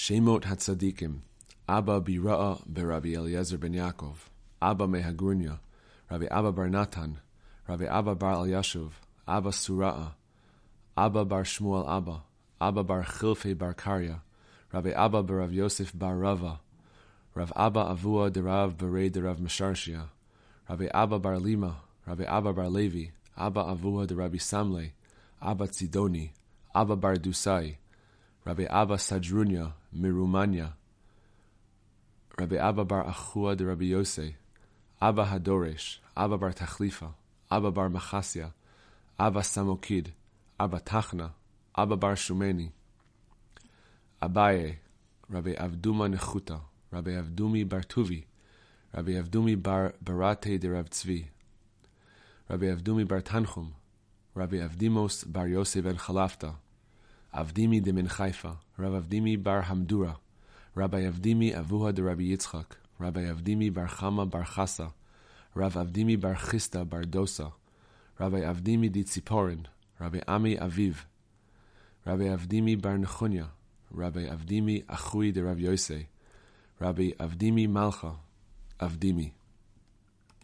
שמות הצדיקים, אבא ביראה ברבי אליעזר בן יעקב, אבא מהגרוניה, רבי אבא בר נתן, רבי אבא בר אלישוב, אבא סוראה, אבא בר שמואל אבא, אבא בר חילפי בר קריא, רבי אבא ברב יוסף בר רבא, רב אבא אבוה דרב ברי דרב משרשיה, רבי אבא בר לימה, רבי אבא בר לוי, אבא אבוה דרבי סמלי, אבא צידוני, אבא בר דוסאי, רבי אבא סג'רוניה מרומניה, רבי אבא בר אחוה דרבי יוסי, אבא הדורש, אבא בר תחליפה, אבא בר מחסיה, אבא סמוקיד, אבא תחנה, אבא בר שומני, אביי, רבי אבדומה נחותא, רבי אבדומי בר טובי, רבי אבדומי בר בראטי דרב צבי, רבי אבדומי בר תנחום, רבי אבדימוס בר יוסי בן חלפתא, אבדימי דמן חיפה, רב אבדימי בר המדורה, רבי אבדימי אבוה דרבי יצחק, רבי אבדימי בר חמא בר חסה, רב אבדימי בר חיסטה בר דוסה, רבי אבדימי דציפורן, רבי עמי אביב, רבי אבדימי בר נחוניה, רבי אבדימי אחוי דרב יוסי, רבי אבדימי מלכה, אבדימי.